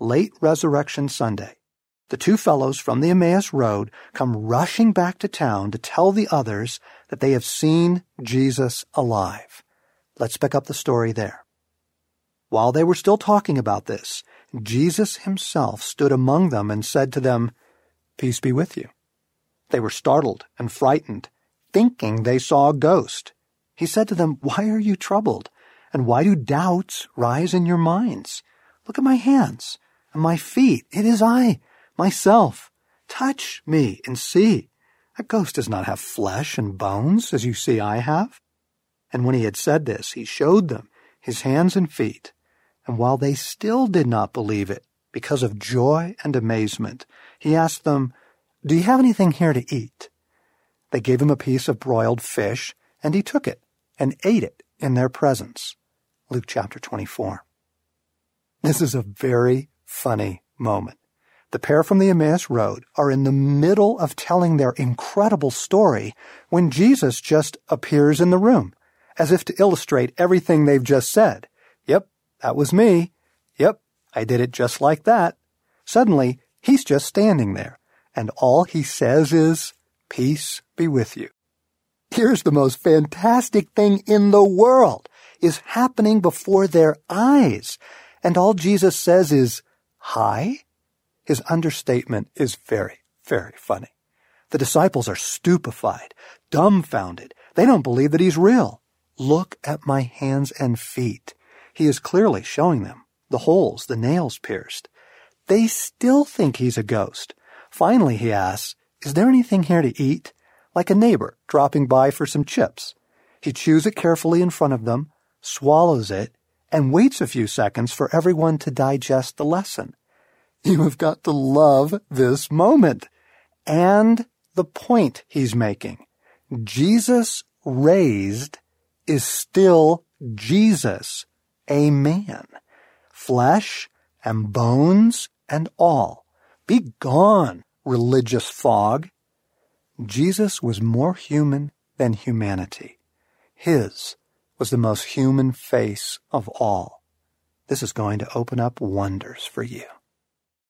late Resurrection Sunday, the two fellows from the Emmaus Road come rushing back to town to tell the others that they have seen Jesus alive. Let's pick up the story there. While they were still talking about this, Jesus himself stood among them and said to them, Peace be with you. They were startled and frightened, thinking they saw a ghost. He said to them, Why are you troubled? And why do doubts rise in your minds? Look at my hands and my feet. It is I, myself. Touch me and see. A ghost does not have flesh and bones, as you see I have. And when he had said this, he showed them his hands and feet. And while they still did not believe it, because of joy and amazement, he asked them, Do you have anything here to eat? They gave him a piece of broiled fish, and he took it and ate it in their presence. Luke chapter 24. This is a very funny moment. The pair from the Emmaus Road are in the middle of telling their incredible story when Jesus just appears in the room, as if to illustrate everything they've just said. Yep, that was me. Yep, I did it just like that. Suddenly, he's just standing there, and all he says is, Peace be with you. Here's the most fantastic thing in the world is happening before their eyes. And all Jesus says is, Hi? His understatement is very, very funny. The disciples are stupefied, dumbfounded. They don't believe that he's real. Look at my hands and feet. He is clearly showing them the holes, the nails pierced. They still think he's a ghost. Finally, he asks, Is there anything here to eat? Like a neighbor dropping by for some chips. He chews it carefully in front of them, swallows it, and waits a few seconds for everyone to digest the lesson. You have got to love this moment and the point he's making. Jesus raised is still Jesus, a man, flesh and bones and all. Be gone, religious fog. Jesus was more human than humanity. His was the most human face of all. This is going to open up wonders for you.